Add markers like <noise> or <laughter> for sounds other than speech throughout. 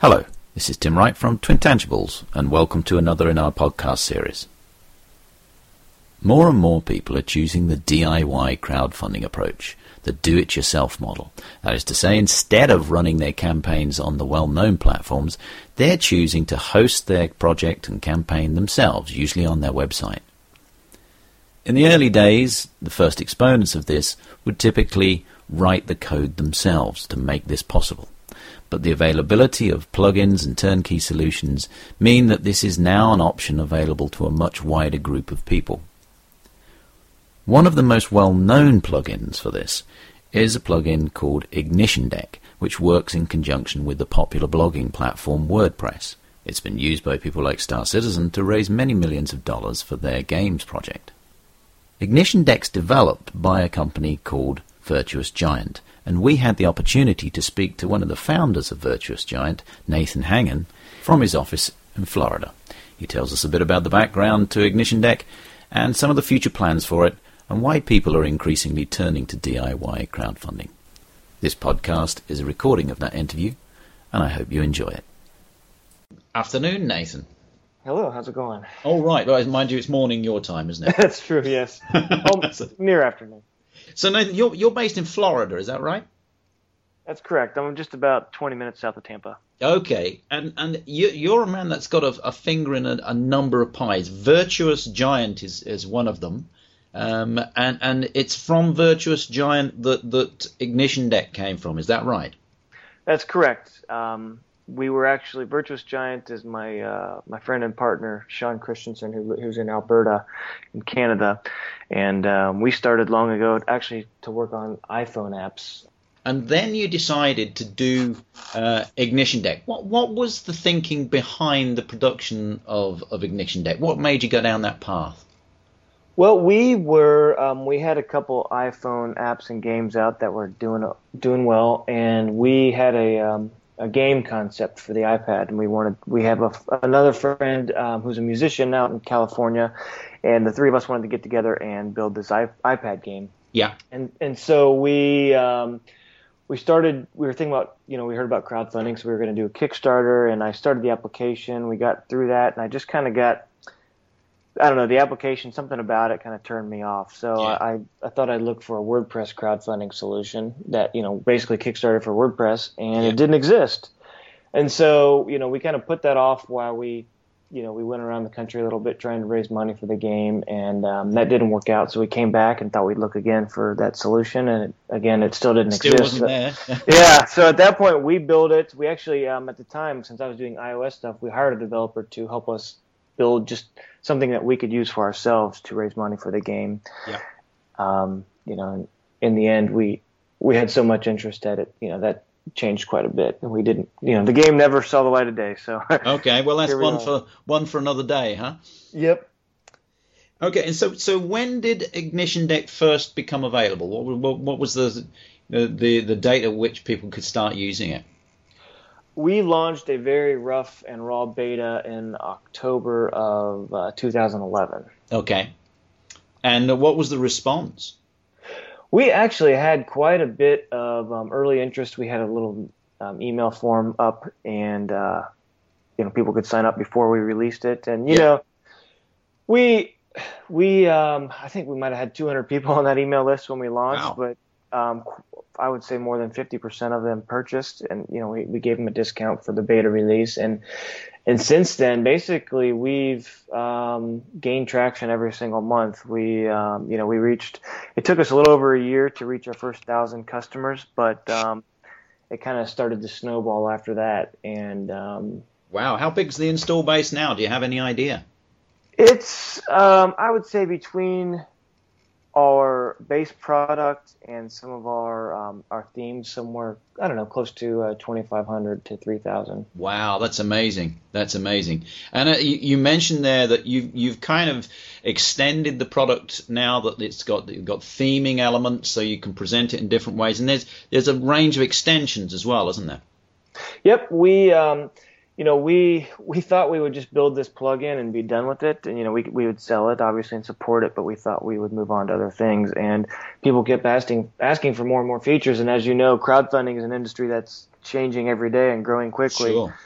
Hello, this is Tim Wright from Twin Tangibles, and welcome to another in our podcast series. More and more people are choosing the DIY crowdfunding approach, the do it yourself model. That is to say, instead of running their campaigns on the well known platforms, they're choosing to host their project and campaign themselves, usually on their website. In the early days, the first exponents of this would typically write the code themselves to make this possible. But the availability of plugins and turnkey solutions mean that this is now an option available to a much wider group of people. One of the most well-known plugins for this is a plugin called Ignition Deck, which works in conjunction with the popular blogging platform WordPress. It's been used by people like Star Citizen to raise many millions of dollars for their games project. Ignition Deck's developed by a company called Virtuous Giant, and we had the opportunity to speak to one of the founders of Virtuous Giant, Nathan Hangen, from his office in Florida. He tells us a bit about the background to Ignition Deck and some of the future plans for it, and why people are increasingly turning to DIY crowdfunding. This podcast is a recording of that interview, and I hope you enjoy it. Afternoon, Nathan. Hello, how's it going? All right. Well, mind you, it's morning your time, isn't it? <laughs> That's true. Yes. <laughs> oh, near afternoon. So, Nathan, you're you're based in Florida, is that right? That's correct. I'm just about 20 minutes south of Tampa. Okay, and and you, you're a man that's got a, a finger in a, a, number of pies. Virtuous Giant is, is one of them, um, and and it's from Virtuous Giant that that Ignition Deck came from. Is that right? That's correct. Um, we were actually Virtuous Giant is my uh, my friend and partner Sean Christensen, who, who's in Alberta, in Canada, and um, we started long ago actually to work on iPhone apps. And then you decided to do uh, Ignition Deck. What what was the thinking behind the production of, of Ignition Deck? What made you go down that path? Well, we were um, we had a couple iPhone apps and games out that were doing doing well, and we had a um, a game concept for the iPad, and we wanted we have a, another friend um, who's a musician out in California, and the three of us wanted to get together and build this iPad game. Yeah. And and so we um, we started. We were thinking about you know we heard about crowdfunding, so we were going to do a Kickstarter, and I started the application. We got through that, and I just kind of got I don't know, the application, something about it kind of turned me off. So yeah. I, I thought I'd look for a WordPress crowdfunding solution that, you know, basically Kickstarter for WordPress, and yeah. it didn't exist. And so, you know, we kind of put that off while we, you know, we went around the country a little bit trying to raise money for the game, and um, that didn't work out. So we came back and thought we'd look again for that solution, and it, again, it still didn't still exist. There. <laughs> yeah. So at that point, we built it. We actually, um, at the time, since I was doing iOS stuff, we hired a developer to help us build just something that we could use for ourselves to raise money for the game. Yeah. Um, you know, in the end, we we had so much interest at it, you know, that changed quite a bit, and we didn't, you know, the game never saw the light of day. So <laughs> okay, well that's one for one for another day, huh? Yep. Okay, and so so when did Ignition Deck first become available? What what, what was the, the the the date at which people could start using it? We launched a very rough and raw beta in October of uh, 2011. Okay. And what was the response? We actually had quite a bit of um, early interest. We had a little um, email form up, and uh, you know people could sign up before we released it. And you yeah. know, we we um, I think we might have had 200 people on that email list when we launched, wow. but um, I would say more than 50% of them purchased, and you know we, we gave them a discount for the beta release, and and since then, basically we've um, gained traction every single month. We um, you know we reached. It took us a little over a year to reach our first thousand customers, but um, it kind of started to snowball after that. And um, wow, how big's the install base now? Do you have any idea? It's um, I would say between our base product and some of our um, our themes somewhere I don't know close to uh, 2,500 to 3,000. Wow, that's amazing. That's amazing. And uh, you, you, mentioned there that you've you've kind of extended the product now that it's got you've got theming elements, so you can present it in different ways. And there's there's a range of extensions as well, isn't there? Yep, we. Um, you know, we we thought we would just build this plugin and be done with it, and you know, we we would sell it obviously and support it, but we thought we would move on to other things. And people kept asking asking for more and more features. And as you know, crowdfunding is an industry that's changing every day and growing quickly. Sure.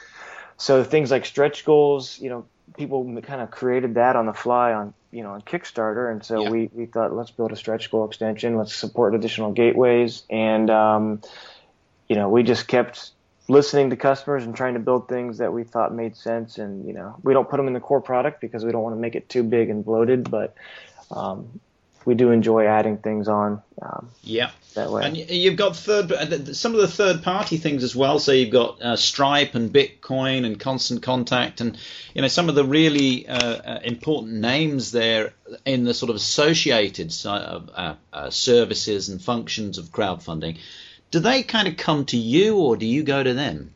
So things like stretch goals, you know, people kind of created that on the fly on you know on Kickstarter, and so Yeah. we we thought let's build a stretch goal extension, let's support additional gateways, and um, you know we just kept listening to customers and trying to build things that we thought made sense, and you know we don't put them in the core product because we don't want to make it too big and bloated, but um, we do enjoy adding things on um, Yeah. that way. And you've got third uh, some of the third party things as well. So you've got uh, Stripe and Bitcoin and Constant Contact, and you know some of the really uh, uh, important names there in the sort of associated uh, uh, services and functions of crowdfunding. Do they kind of come to you, or do you go to them?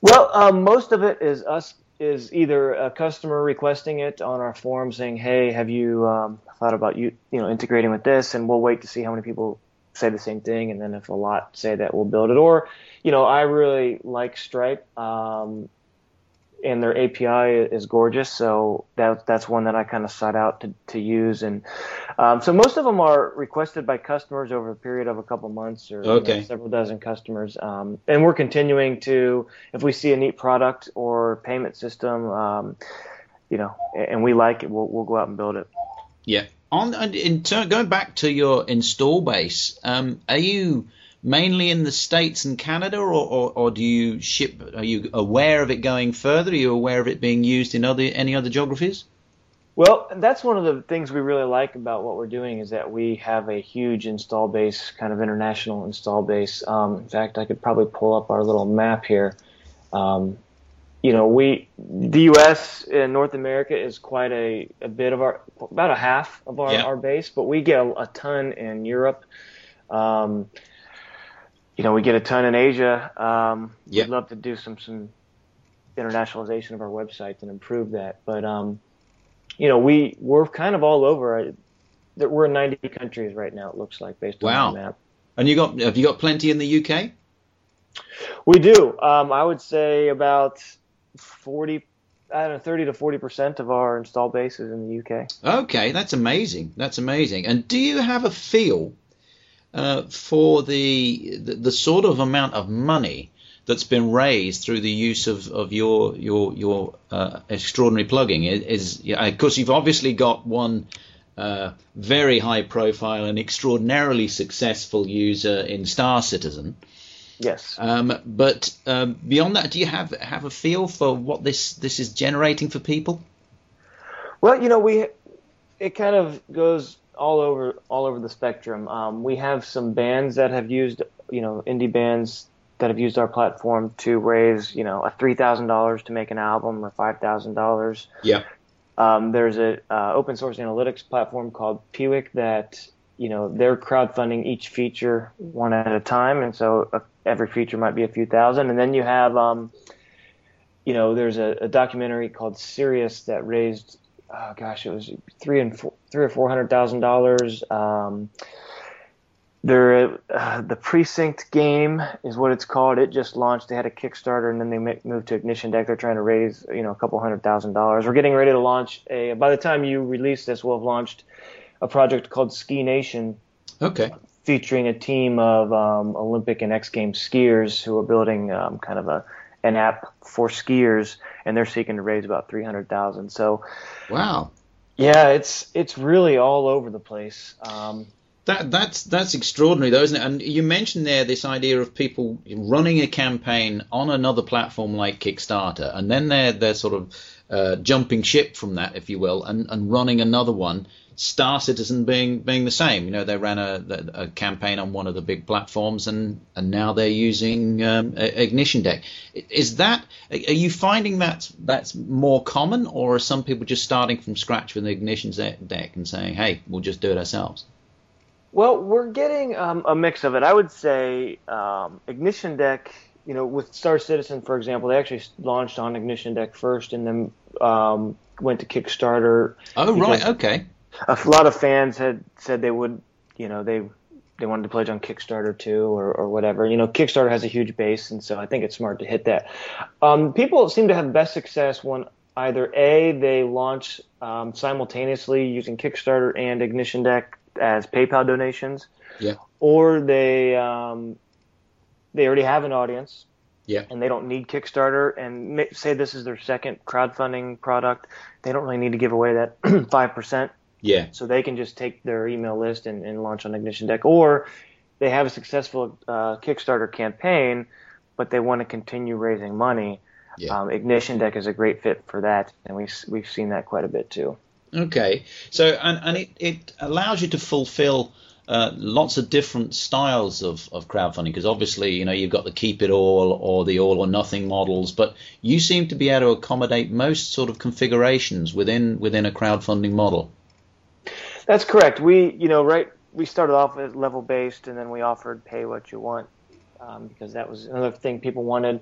Well, um, most of it is us is either a customer requesting it on our forum saying, "Hey, have you um, thought about you you know integrating with this?" And we'll wait to see how many people say the same thing, and then if a lot say that, we'll build it. Or, you know, I really like Stripe, um, and their API is gorgeous, so that that's one that I kind of sought out to to use. And um, so most of them are requested by customers over a period of a couple months or you know, several dozen customers. Um, and we're continuing to, if we see a neat product or payment system, um, you know, and we like it, we'll, we'll go out and build it. Yeah. On and in turn, going back to your install base, um, are you mainly in the states and Canada, or, or, or do you ship? Are you aware of it going further? Are you aware of it being used in other any other geographies? Well, that's one of the things we really like about what we're doing is that we have a huge install base, kind of international install base. Um, in fact, I could probably pull up our little map here. Um, you know, we the U.S. and North America is quite a, a bit of our about a half of our, Yeah. our base, but we get a, a ton in Europe. Um, you know, we get a ton in Asia. Um, Yeah. We'd love to do some some internationalization of our websites and improve that, but um, you know, we we're kind of all over. I- that We're in 90 countries right now. It looks like based on Wow. the map. And you got have you got plenty in the UK? We do. Um, I would say about 40, I don't know, 30 to 40 percent of our install base is in the UK. Okay, that's amazing. That's amazing. And do you have a feel uh, for the, the the sort of amount of money that's been raised through the use of, of your your your uh, extraordinary plugging? Is, is of course you've obviously got one uh, very high profile and extraordinarily successful user in Star Citizen. Yes. Um, but um, beyond that, do you have have a feel for what this this is generating for people? Well, you know, we it kind of goes all over all over the spectrum. Um, we have some bands that have used, you know, indie bands that have used our platform to raise, you know, a three thousand dollars to make an album or five thousand dollars. Yeah. Um, there's a uh, open source analytics platform called Piwik that you know they're crowdfunding each feature one at a time, and so uh, every feature might be a few thousand. And then you have, um, you know, there's a, a documentary called Sirius that raised, oh gosh, it was three and four, three or four hundred thousand dollars. Um, there, uh, the precinct game is what it's called. It just launched. They had a Kickstarter, and then they moved to Ignition Deck. They're trying to raise, you know, a couple hundred thousand dollars. We're getting ready to launch a. By the time you release this, we'll have launched a project called Ski Nation, Okay. featuring a team of um, Olympic and X Games skiers who are building um, kind of a an app for skiers, and they're seeking to raise about three hundred thousand. So, Wow. yeah, it's it's really all over the place. Um, That that's that's extraordinary, though, isn't it? And you mentioned there this idea of people running a campaign on another platform like Kickstarter, and then they're they're sort of uh, jumping ship from that, if you will, and, and running another one. Star Citizen being being the same. You know, they ran a, a campaign on one of the big platforms, and and now they're using um, Ignition Deck. Is that are you finding that that's more common, or are some people just starting from scratch with the Ignition Deck and saying, "Hey, we'll just do it ourselves"? Well, we're getting um, a mix of it. I would say um, Ignition Deck, you know, with Star Citizen, for example, they actually launched on Ignition Deck first and then um, went to Kickstarter. Oh, right, okay. A lot of fans had said they would, you know, they they wanted to pledge on Kickstarter too, or, or whatever. You know, Kickstarter has a huge base, and so I think it's smart to hit that. Um, people seem to have best success when either a they launch um, simultaneously using Kickstarter and Ignition Deck as PayPal donations, Yeah. or they um, they already have an audience Yeah. and they don't need Kickstarter and ma- say this is their second crowdfunding product, they don't really need to give away that <clears throat> 5%. Yeah. So they can just take their email list and, and launch on Ignition Deck. Or they have a successful uh, Kickstarter campaign, but they want to continue raising money. Yeah. Um, Ignition Deck is a great fit for that, and we've, we've seen that quite a bit too. Okay. So and and it it allows you to fulfill. Uh, lots of different styles of, of crowdfunding because obviously you know you've got the keep it all or the all or nothing models, but you seem to be able to accommodate most sort of configurations within within a crowdfunding model. That's correct. We, you know, right, we started off as level based, and then we offered pay what you want um, because that was another thing people wanted.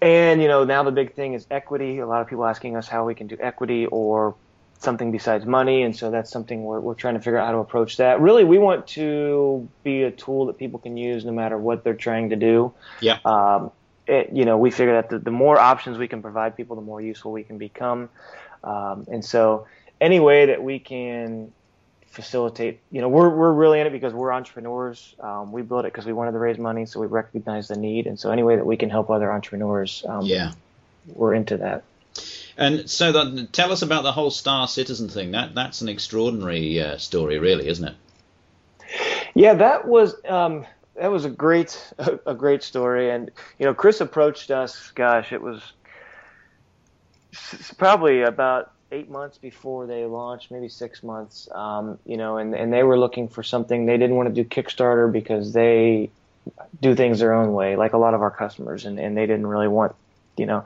And you know, now the big thing is equity. A lot of people asking us how we can do equity or something besides money, and so that's something we're we're trying to figure out how to approach that. Really, we want to be a tool that people can use no matter what they're trying to do. Yeah. Um, it, you know, we figure that the, the more options we can provide people, the more useful we can become. Um, and so, any way that we can facilitate, you know, we're we're really in it because we're entrepreneurs. Um, we built it because we wanted to raise money, so we recognize the need. And so, any way that we can help other entrepreneurs, um, Yeah. we're into that. And so then tell us about the whole Star Citizen thing. That that's an extraordinary uh, story, really, isn't it? Yeah, that was um, that was a great a, <laughs> a great story, and you know, Chris approached us. Gosh, it was probably about eight months before they launched, maybe six months. Um, you know, and and they were looking for something. They didn't want to do Kickstarter because they do things their own way, like a lot of our customers, and and they didn't really want, you know.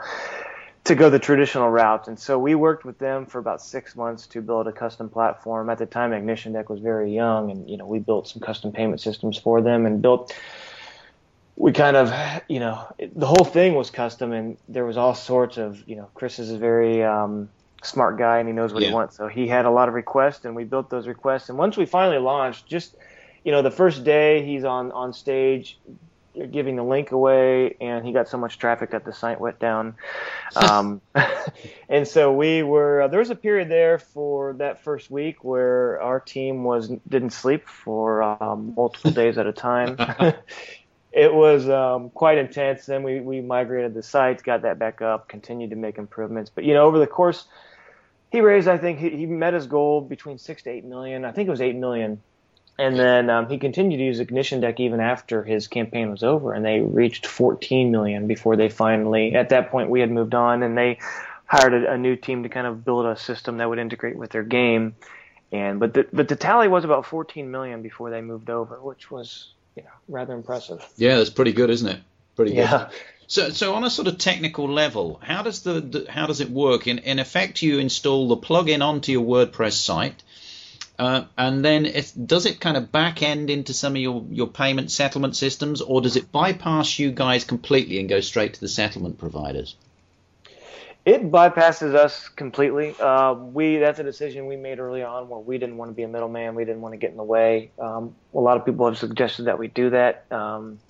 To go the traditional route, and so we worked with them for about six months to build a custom platform. At the time, Ignition Deck was very young, and you know we built some custom payment systems for them, and built. We kind of, you know, the whole thing was custom, and there was all sorts of, you know, Chris is a very um, smart guy, and he knows what Yeah. he wants, so he had a lot of requests, and we built those requests. And once we finally launched, just, you know, the first day he's on on stage giving the link away, and he got so much traffic that the site went down. Um, <laughs> and so we were. Uh, there was a period there for that first week where our team was didn't sleep for um, multiple days at a time. <laughs> it was um, quite intense. Then we we migrated the sites, got that back up, continued to make improvements. But you know, over the course, he raised. I think he, he met his goal between six to eight million. I think it was eight million. And then um, he continued to use Ignition Deck even after his campaign was over, and they reached 14 million before they finally. At that point, we had moved on, and they hired a, a new team to kind of build a system that would integrate with their game. And but the but the tally was about 14 million before they moved over, which was you know rather impressive. Yeah, that's pretty good, isn't it? Pretty good. Yeah. So, so on a sort of technical level, how does the, the how does it work? In in effect, you install the plugin onto your WordPress site, uh, and then it, does it kind of back end into some of your, your payment settlement systems, or does it bypass you guys completely and go straight to the settlement providers? It bypasses us completely. Uh, we that's a decision we made early on where we didn't want to be a middleman. We didn't want to get in the way. Um, a lot of people have suggested that we do that. Um,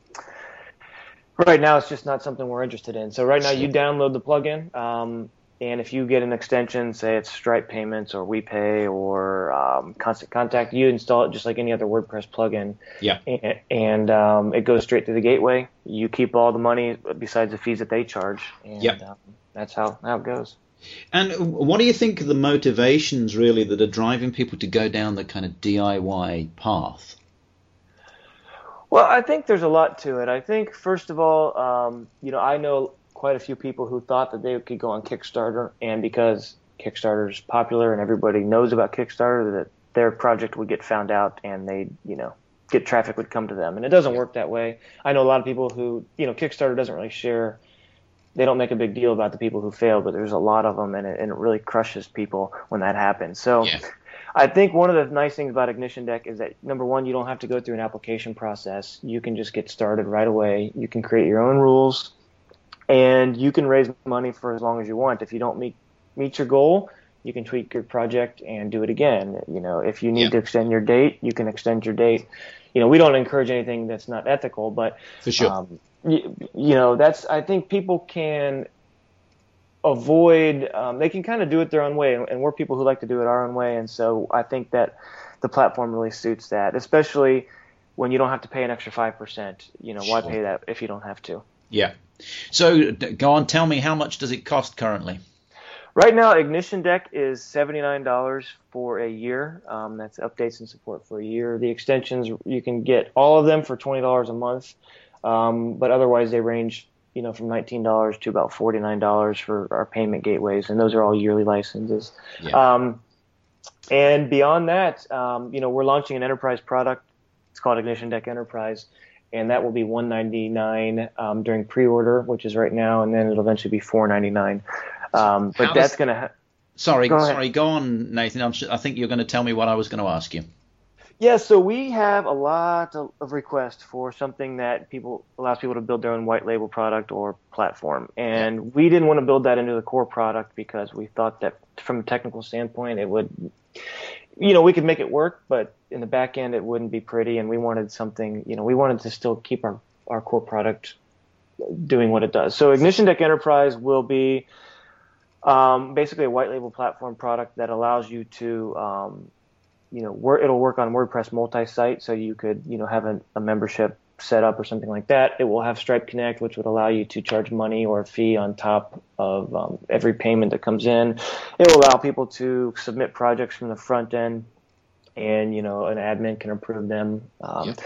right now, it's just not something we're interested in. So right now, you download the plugin, um, and if you get an extension, say it's Stripe Payments or WePay or um, Constant Contact, you install it just like any other WordPress plugin. Yeah. And, and um, it goes straight to the gateway. You keep all the money besides the fees that they charge. And, Yep. um, that's how, how it goes. And what do you think are the motivations really that are driving people to go down the kind of DIY path? Well, I think there's a lot to it. I think first of all, um, you know, I know quite a few people who thought that they could go on Kickstarter, and because Kickstarter is popular and everybody knows about Kickstarter, that their project would get found out and they, you know, get traffic would come to them. And it doesn't work that way. I know a lot of people who, you know, Kickstarter doesn't really share. They don't make a big deal about the people who fail, but there's a lot of them, and it, and it really crushes people when that happens. So. Yeah. I think one of the nice things about Ignition Deck is that number one, you don't have to go through an application process. You can just get started right away. You can create your own rules, and you can raise money for as long as you want. If you don't meet meet your goal, you can tweak your project and do it again. You know, if you need Yeah. to extend your date, you can extend your date. you know, we don't encourage anything that's not ethical, but for sure, um, you, you know, that's I think people can avoid um, they can kind of do it their own way and we're people who like to do it our own way and so i think that the platform really suits that especially when you don't have to pay an extra 5% you know why pay that if you don't have to yeah so go on tell me how much does it cost currently right now ignition deck is $79 for a year um, that's updates and support for a year the extensions you can get all of them for $20 a month um, but otherwise they range you know, from $19 to about $49 for our payment gateways, and those are all yearly licenses. Yeah. Um, and beyond that, um, you know, we're launching an enterprise product. It's called Ignition Deck Enterprise, and that will be 199 um, during pre-order, which is right now, and then it'll eventually be 499. Um, but How that's going to. Ha- sorry, go sorry, go on, Nathan. I'm, I think you're going to tell me what I was going to ask you. Yeah, so we have a lot of, of, requests for something that people allows people to build their own white label product or platform, and we didn't want to build that into the core product because we thought that from a technical standpoint it would, you know, we could make it work, but in the back end it wouldn't be pretty, and we wanted something, you know, we wanted to still keep our our core product doing what it does. So Ignition Deck Enterprise will be um, basically a white label platform product that allows you to um, you know, it'll work on WordPress multi-site, so you could, you know, have a, a, membership set up or something like that. It will have Stripe Connect, which would allow you to charge money or a fee on top of um, every payment that comes in. It will allow people to submit projects from the front end, and you know, an admin can approve them. Um, yep.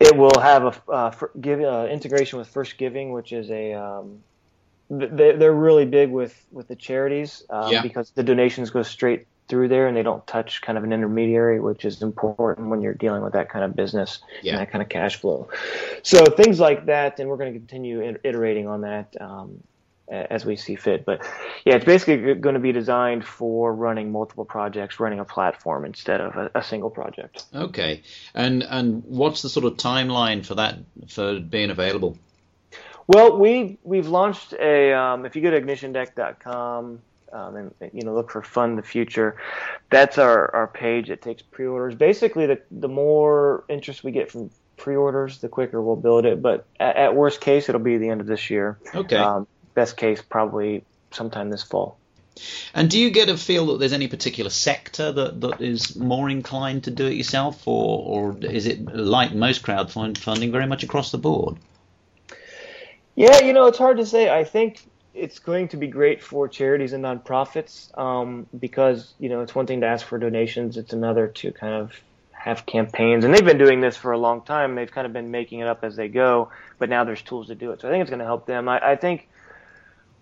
It will have a uh, give uh, integration with First Giving, which is a um, they're really big with with the charities um, yeah. because the donations go straight through there and they don't touch kind of an intermediary, which is important when you're dealing with that kind of business yeah. and that kind of cash flow. So things like that, and we're going to continue iterating on that um, as we see fit. But yeah, it's basically going to be designed for running multiple projects, running a platform instead of a, a single project. Okay, and and what's the sort of timeline for that for being available? Well, we we've launched a. Um, if you go to ignitiondeck.com um, and you know look for fund the future. That's our, our page that takes pre-orders. Basically, the the more interest we get from pre-orders, the quicker we'll build it. But at, at worst case, it'll be the end of this year. Okay. Um, best case, probably sometime this fall. And do you get a feel that there's any particular sector that, that is more inclined to do it yourself, or, or is it like most crowdfunding, very much across the board? Yeah, you know, it's hard to say. I think it's going to be great for charities and nonprofits um, because you know it's one thing to ask for donations, it's another to kind of have campaigns, and they've been doing this for a long time. They've kind of been making it up as they go, but now there's tools to do it. So I think it's going to help them. I, I think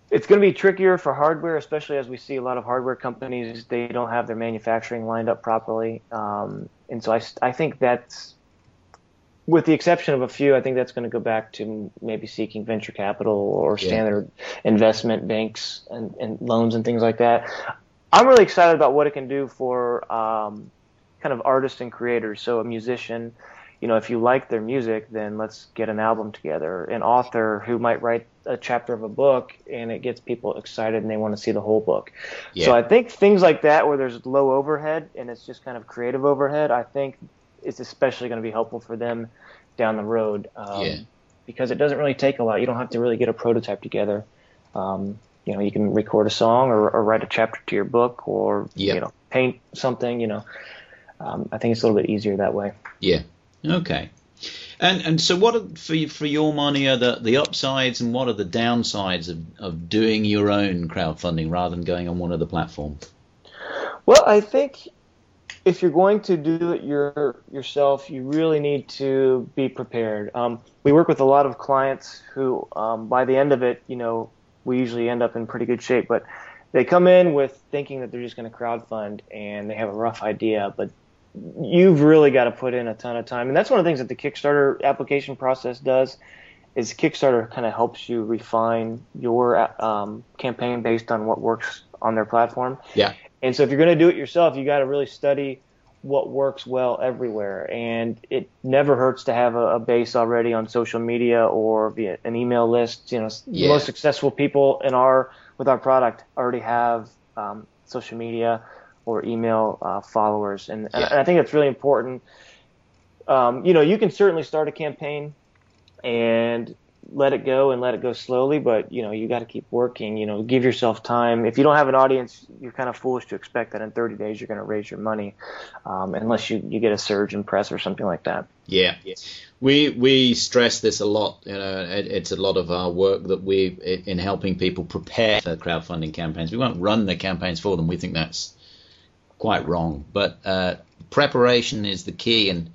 it's going to be trickier for hardware, especially as we see a lot of hardware companies they don't have their manufacturing lined up properly, um, and so I, I think that's with the exception of a few, I think that's going to go back to maybe seeking venture capital or standard yeah. investment banks and, and, loans and things like that. I'm really excited about what it can do for um, kind of artists and creators. So a musician, you know, if you like their music, then let's get an album together. An author who might write a chapter of a book and it gets people excited and they want to see the whole book. Yeah. So I think things like that where there's low overhead and it's just kind of creative overhead, I think it's especially going to be helpful for them down the road. Um, yeah. Because it doesn't really take a lot. You don't have to really get a prototype together. Um, you know, you can record a song or, or write a chapter to your book or yep. you know paint something. You know, um, I think it's a little bit easier that way. Yeah. Okay. And and so what are, for for your money are the the upsides and what are the downsides of, of doing your own crowdfunding rather than going on one of the platforms? Well, I think if you're going to do it your, yourself, you really need to be prepared. Um, we work with a lot of clients who, um, by the end of it, you know, we usually end up in pretty good shape. But they come in with thinking that they're just going to crowdfund and they have a rough idea, but you've really got to put in a ton of time. And that's one of the things that the Kickstarter application process does. Is Kickstarter kind of helps you refine your um, campaign based on what works on their platform. Yeah. And so if you're going to do it yourself, you got to really study what works well everywhere. And it never hurts to have a, a, base already on social media or via an email list. You know, yeah. the most successful people in our with our product already have um, social media or email uh, followers, and, yeah. and, I think it's really important. um, you know, you can certainly start a campaign and let it go and let it go slowly, but you know, you got to keep working. You know, give yourself time. If you don't have an audience, you're kind of foolish to expect that in 30 days you're going to raise your money, um, unless you, you get a surge in press or something like that. Yeah, we we stress this a lot. You know, it, it's a lot of our work that we in helping people prepare for crowdfunding campaigns. We won't run the campaigns for them. We think that's quite wrong, but uh, preparation is the key and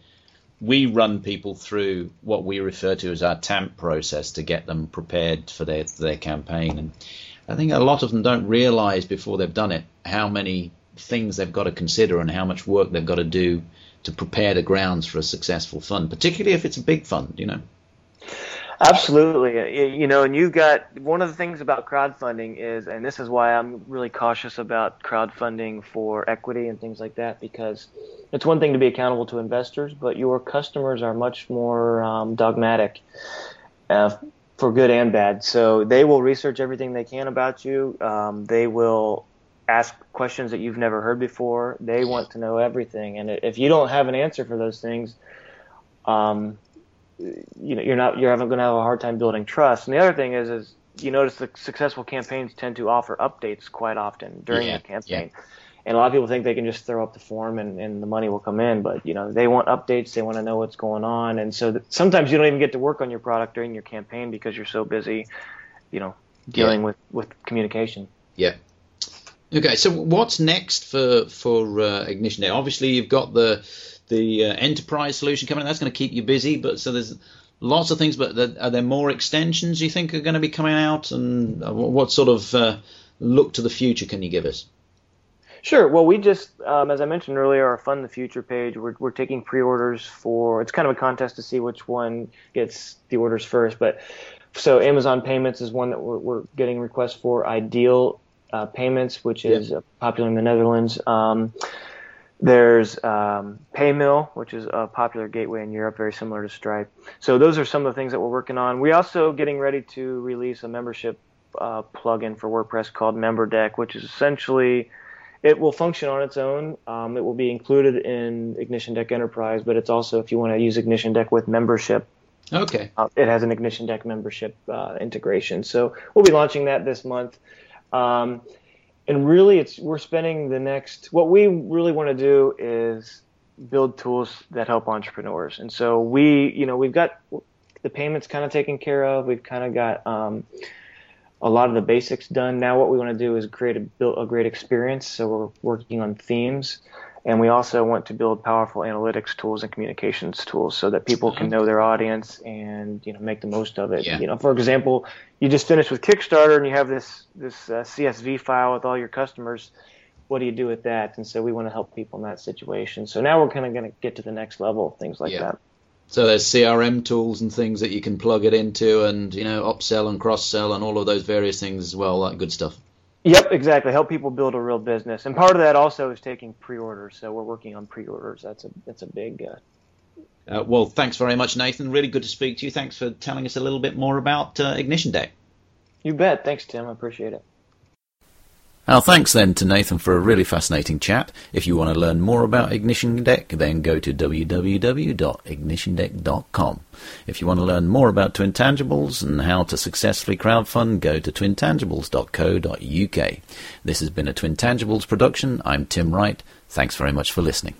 we run people through what we refer to as our TAMP process to get them prepared for their their campaign. And I think a lot of them don't realize before they've done it how many things they've got to consider and how much work they've got to do to prepare the grounds for a successful fund, particularly if it's a big fund, you know. Absolutely. You know, and you've got one of the things about crowdfunding is, and this is why I'm really cautious about crowdfunding for equity and things like that, because it's one thing to be accountable to investors, but your customers are much more um, dogmatic uh, for good and bad. So they will research everything they can about you. Um, they will ask questions that you've never heard before. They want to know everything. And if you don't have an answer for those things, um, you know you're not you're going to have a hard time building trust. And the other thing is is you notice the successful campaigns tend to offer updates quite often during yeah, the campaign. Yeah. And a lot of people think they can just throw up the form and, and the money will come in, but you know they want updates. They want to know what's going on, and so that sometimes you don't even get to work on your product during your campaign because you're so busy, you know, dealing yeah. with with communication. Yeah. Okay, so what's next for for uh, Ignition Deck? Obviously, you've got the the uh, enterprise solution coming. That's going to keep you busy. But so there's lots of things. But are there more extensions you think are going to be coming out? And uh, what sort of uh, look to the future can you give us? Sure. Well, we just, um, as I mentioned earlier, our Fund the Future page, we're, we're taking pre-orders for, it's kind of a contest to see which one gets the orders first. But so Amazon Payments is one that we're, we're getting requests for. iDEAL uh, Payments, which is yep. popular in the Netherlands. Um, there's um, Paymill, which is a popular gateway in Europe, very similar to Stripe. So those are some of the things that we're working on. We're also getting ready to release a membership uh, plugin for WordPress called MemberDeck, which is essentially it will function on its own. Um, it will be included in Ignition Deck Enterprise, but it's also if you want to use Ignition Deck with membership. Okay. Uh, it has an Ignition Deck membership uh, integration. So we'll be launching that this month. Um, and really it's we're spending the next what we really want to do is build tools that help entrepreneurs. And so we you know we've got the payments kind of taken care of. We've kind of got um, a lot of the basics done. Now what we want to do is create a a great experience. So we're working on themes and we also want to build powerful analytics tools and communications tools so that people can know their audience and you know make the most of it. Yeah. You know, for example, you just finished with Kickstarter and you have this this uh, CSV file with all your customers. What do you do with that? And so we want to help people in that situation. So now we're kind of going to get to the next level, things like yeah. that. So there's CRM tools and things that you can plug it into, and you know, upsell and cross sell and all of those various things as well. That good stuff. Yep, exactly. Help people build a real business, and part of that also is taking pre-orders. So we're working on pre-orders. That's a that's a big. Uh... Uh, well, thanks very much, Nathan. Really good to speak to you. Thanks for telling us a little bit more about uh, Ignition Deck. You bet. Thanks, Tim. I appreciate it. Our thanks then to Nathan for a really fascinating chat. If you want to learn more about Ignition Deck, then go to www.ignitiondeck.com. If you want to learn more about Twintangibles and how to successfully crowdfund, go to twintangibles.co.uk. This has been a Twintangibles production. I'm Tim Wright. Thanks very much for listening.